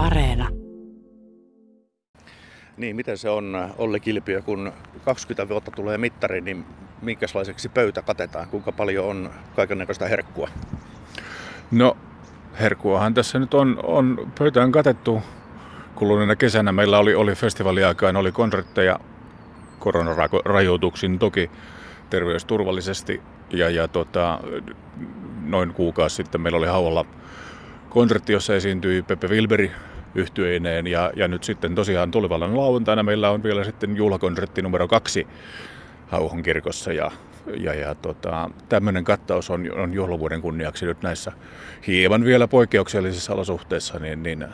Areena. Niin, miten se on Olli Kilpiö, kun 20 vuotta tulee mittari, niin minkälaiseksi pöytä katetaan? Kuinka paljon on kaikenlaista herkkua? No, herkkuahan tässä nyt on, on pöytään katettu. Kuluneena kesänä meillä oli, oli festivaaliaikaan, oli konsertteja koronarajoituksin toki terveysturvallisesti. Ja, ja tota, noin kuukausi sitten meillä oli haualla konsertti, jossa esiintyi Pepe Wilberi yhtyeineen ja, ja nyt sitten tosiaan tulevalla lauantaina meillä on vielä sitten juhlakonsertti numero kaksi Hauhon kirkossa ja, ja, ja tota, tämmöinen kattaus on, on juhlavuoden kunniaksi nyt näissä hieman vielä poikkeuksellisissa olosuhteissa niin, niin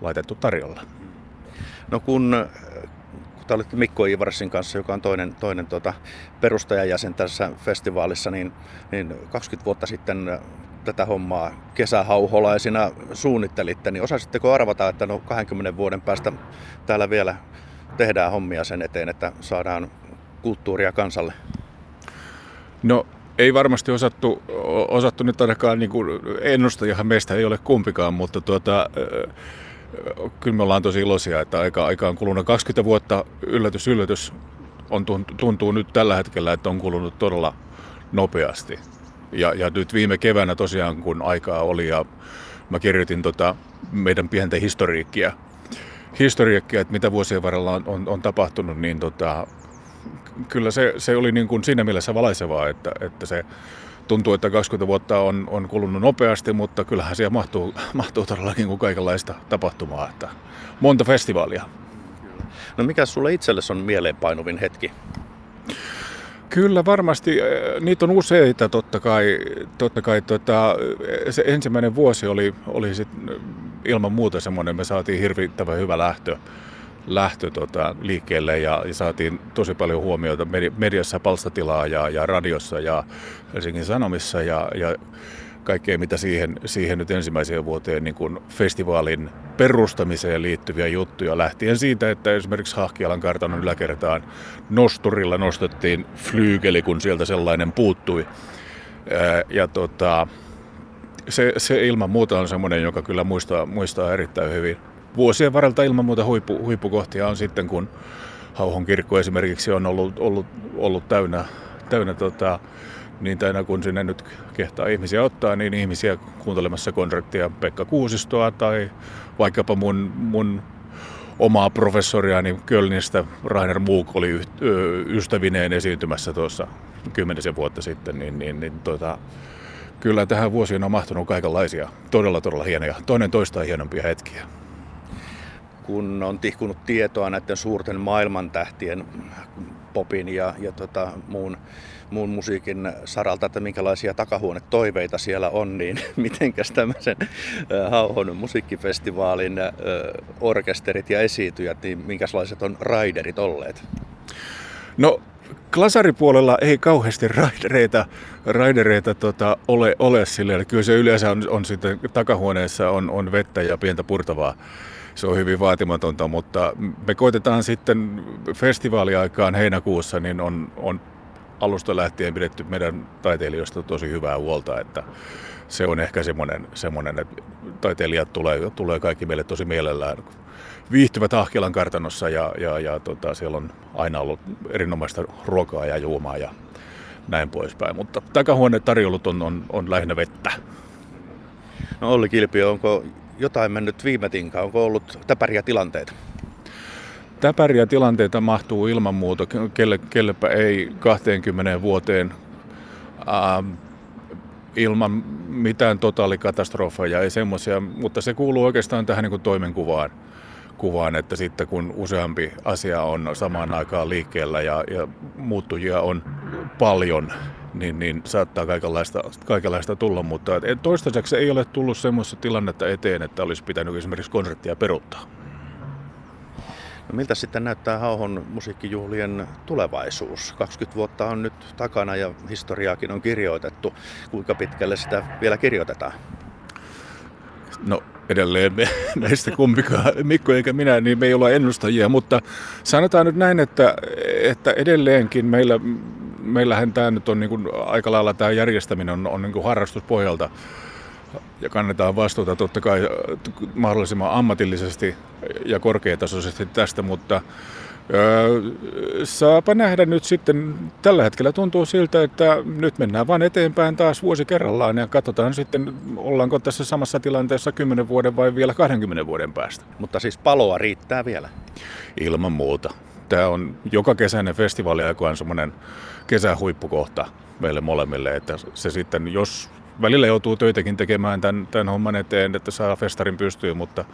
laitettu tarjolla. No kun, kun te olitte Mikko Ivarsin kanssa, joka on toinen, toinen tuota, perustajajäsen tässä festivaalissa, niin, niin 20 vuotta sitten tätä hommaa kesähauholaisina suunnittelitte, niin osasitteko arvata, että no 20 vuoden päästä täällä vielä tehdään hommia sen eteen, että saadaan kulttuuria kansalle? No ei varmasti osattu, osattu nyt ainakaan niin kuin ennustajahan meistä ei ole kumpikaan, mutta tuota, kyllä me ollaan tosi iloisia, että aika, aika on kulunut 20 vuotta, yllätys, yllätys, on, tuntuu nyt tällä hetkellä, että on kulunut todella nopeasti. Ja, ja nyt viime keväänä tosiaan, kun aikaa oli ja mä kirjoitin tota meidän pientä historiikkia, historiikkia, että mitä vuosien varrella on, on, on tapahtunut, niin tota, kyllä se, se oli niin kuin siinä mielessä valaisevaa, että, että se tuntuu, että 20 vuotta on, on kulunut nopeasti, mutta kyllähän siellä mahtuu, mahtuu todellakin kuin kaikenlaista tapahtumaa. Että monta festivaalia. No mikä sulle itsellesi on mieleenpainuvin hetki? Kyllä varmasti, niitä on useita totta kai. Totta kai tota, se ensimmäinen vuosi oli, oli sit ilman muuta semmoinen, me saatiin hirvittävän hyvä lähtö, lähtö tota, liikkeelle ja, ja, saatiin tosi paljon huomiota mediassa, palstatilaa ja, ja radiossa ja Helsingin Sanomissa ja, ja kaikkea, mitä siihen, siihen nyt ensimmäiseen vuoteen niin kuin festivaalin perustamiseen liittyviä juttuja. Lähtien siitä, että esimerkiksi Hahkialan kartanon yläkertaan nosturilla nostettiin flyygeli, kun sieltä sellainen puuttui. Ja tota, se, se ilman muuta on semmoinen, joka kyllä muistaa, muistaa erittäin hyvin. Vuosien varrelta ilman muuta huippu, huippukohtia on sitten, kun Hauhon kirkko esimerkiksi on ollut, ollut, ollut täynnä, täynnä tota, niin aina kun sinne nyt kehtaa ihmisiä ottaa, niin ihmisiä kuuntelemassa konserttia Pekka Kuusistoa tai vaikkapa mun, mun omaa professoriani Kölnistä, Rainer Muuk oli ystävineen esiintymässä tuossa kymmenisen vuotta sitten, niin, niin, niin tota, kyllä tähän vuosiin on mahtunut kaikenlaisia todella todella hienoja, toinen toista hienompia hetkiä. Kun on tihkunut tietoa näiden suurten maailmantähtien popin ja, ja tota, muun, muun musiikin saralta, että minkälaisia takahuonetoiveita siellä on, niin mitenkäs tämmöisen Hauhon musiikkifestivaalin orkesterit ja esiintyjät, niin minkälaiset on raiderit olleet? No Klasaripuolella ei kauheasti raidereita, raidereita tota, ole, ole sille. Kyllä se yleensä on, on sitten takahuoneessa on, on vettä ja pientä purtavaa se on hyvin vaatimatonta, mutta me koitetaan sitten festivaaliaikaan heinäkuussa, niin on, on alusta lähtien pidetty meidän taiteilijoista tosi hyvää huolta, että se on ehkä semmoinen, semmoinen että taiteilijat tulee, tulee kaikki meille tosi mielellään. Viihtyvät Ahkelan kartanossa ja, ja, ja tota, siellä on aina ollut erinomaista ruokaa ja juomaa ja näin poispäin. Mutta takahuoneen tarjoulut on, on, on lähinnä vettä. No Olli Kilpi, onko jotain mennyt viime tinkaan? Onko ollut täpäriä tilanteita? Täpäriä tilanteita mahtuu ilman muuta, kelle, kellepä ei 20 vuoteen ähm, ilman mitään totaalikatastrofeja, ei semmoisia, mutta se kuuluu oikeastaan tähän niin kuin toimenkuvaan, kuvaan, että sitten kun useampi asia on samaan aikaan liikkeellä ja, ja muuttujia on paljon, niin, niin saattaa kaikenlaista, kaikenlaista tulla, mutta toistaiseksi ei ole tullut semmoista tilannetta eteen, että olisi pitänyt esimerkiksi konserttia peruuttaa. No miltä sitten näyttää Hauhon musiikkijuhlien tulevaisuus? 20 vuotta on nyt takana ja historiaakin on kirjoitettu. Kuinka pitkälle sitä vielä kirjoitetaan? No edelleen me, näistä kumpikaan, Mikko eikä minä, niin me ei olla ennustajia, mutta sanotaan nyt näin, että, että edelleenkin meillä, meillähän tämä nyt on niin kuin aika lailla tämä järjestäminen on, on niin kuin harrastuspohjalta ja kannetaan vastuuta totta kai mahdollisimman ammatillisesti ja korkeatasoisesti tästä, mutta Öö, saapa nähdä nyt sitten, tällä hetkellä tuntuu siltä, että nyt mennään vain eteenpäin taas vuosi kerrallaan ja katsotaan sitten, ollaanko tässä samassa tilanteessa 10 vuoden vai vielä 20 vuoden päästä. Mutta siis paloa riittää vielä? Ilman muuta. Tämä on joka kesäinen festivaali, joka on semmoinen kesähuippukohta meille molemmille, että se sitten, jos välillä joutuu töitäkin tekemään tämän, tämän homman eteen, että saa festarin pystyyn, mutta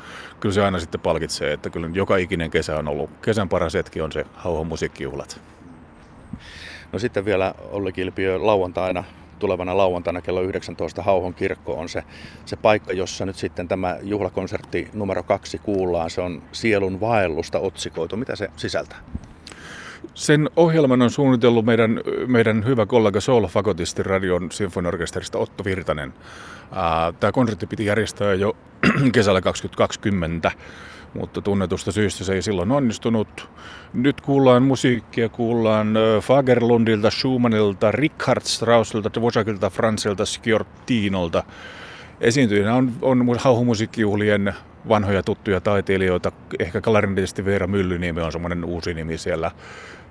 kyllä se aina sitten palkitsee, että kyllä joka ikinen kesä on ollut. Kesän paras hetki on se Hauhon musiikkijuhlat. No sitten vielä Olli Kilpiö lauantaina tulevana lauantaina kello 19 Hauhon kirkko on se, se paikka, jossa nyt sitten tämä juhlakonsertti numero kaksi kuullaan. Se on Sielun vaellusta otsikoitu. Mitä se sisältää? Sen ohjelman on suunnitellut meidän, meidän hyvä kollega Soul Fagotisti radion sinfoniorkesterista Otto Virtanen. Tämä konsertti piti järjestää jo kesällä 2020, mutta tunnetusta syystä se ei silloin onnistunut. Nyt kuullaan musiikkia, kuullaan Fagerlundilta, Schumannilta, Richard Straussilta, Dvořákilta, Fransilta, Skjortinolta. Esiintyjänä on, on hauhumusiikkijuhlien vanhoja tuttuja taiteilijoita. Ehkä klarinetisti Veera Myllyniemi on semmoinen uusi nimi siellä,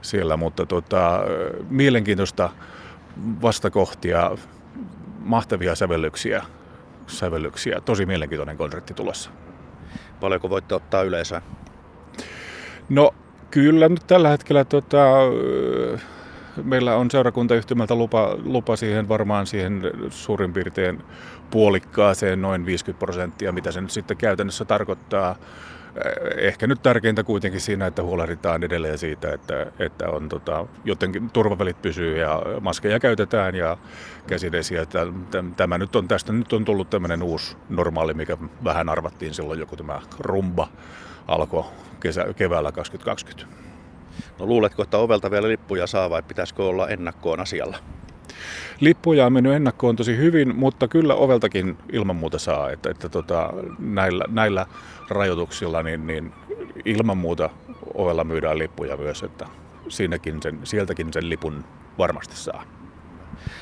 siellä mutta tota, mielenkiintoista vastakohtia, mahtavia sävellyksiä, sävellyksiä. Tosi mielenkiintoinen konsertti tulossa. Paljonko voitte ottaa yleisöä? No kyllä nyt tällä hetkellä tota, meillä on seurakuntayhtymältä lupa, lupa siihen varmaan siihen suurin piirtein puolikkaaseen noin 50 prosenttia, mitä se nyt sitten käytännössä tarkoittaa. Ehkä nyt tärkeintä kuitenkin siinä, että huolehditaan edelleen siitä, että, että on tota, jotenkin turvavälit pysyy ja maskeja käytetään ja käsidesiä. Tämä nyt on, tästä nyt on tullut tämmöinen uusi normaali, mikä vähän arvattiin silloin joku tämä rumba alkoi kesä, keväällä 2020. No luuletko, että ovelta vielä lippuja saa vai pitäisikö olla ennakkoon asialla? Lippuja on mennyt ennakkoon tosi hyvin, mutta kyllä oveltakin ilman muuta saa. Että, että tota, näillä, näillä rajoituksilla niin, niin ilman muuta ovella myydään lippuja myös, että siinäkin sen, sieltäkin sen lipun varmasti saa.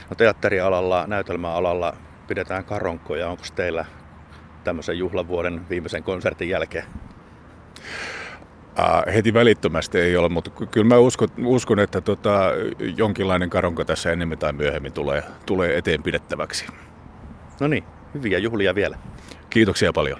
No teatterialalla, näytelmäalalla pidetään karonkkoja. Onko teillä tämmöisen juhlavuoden viimeisen konsertin jälkeen? Uh, heti välittömästi ei ole, mutta kyllä mä uskon, uskon että tota, jonkinlainen karonka tässä enemmän tai myöhemmin tulee, tulee eteen pidettäväksi. No niin, hyviä juhlia vielä. Kiitoksia paljon.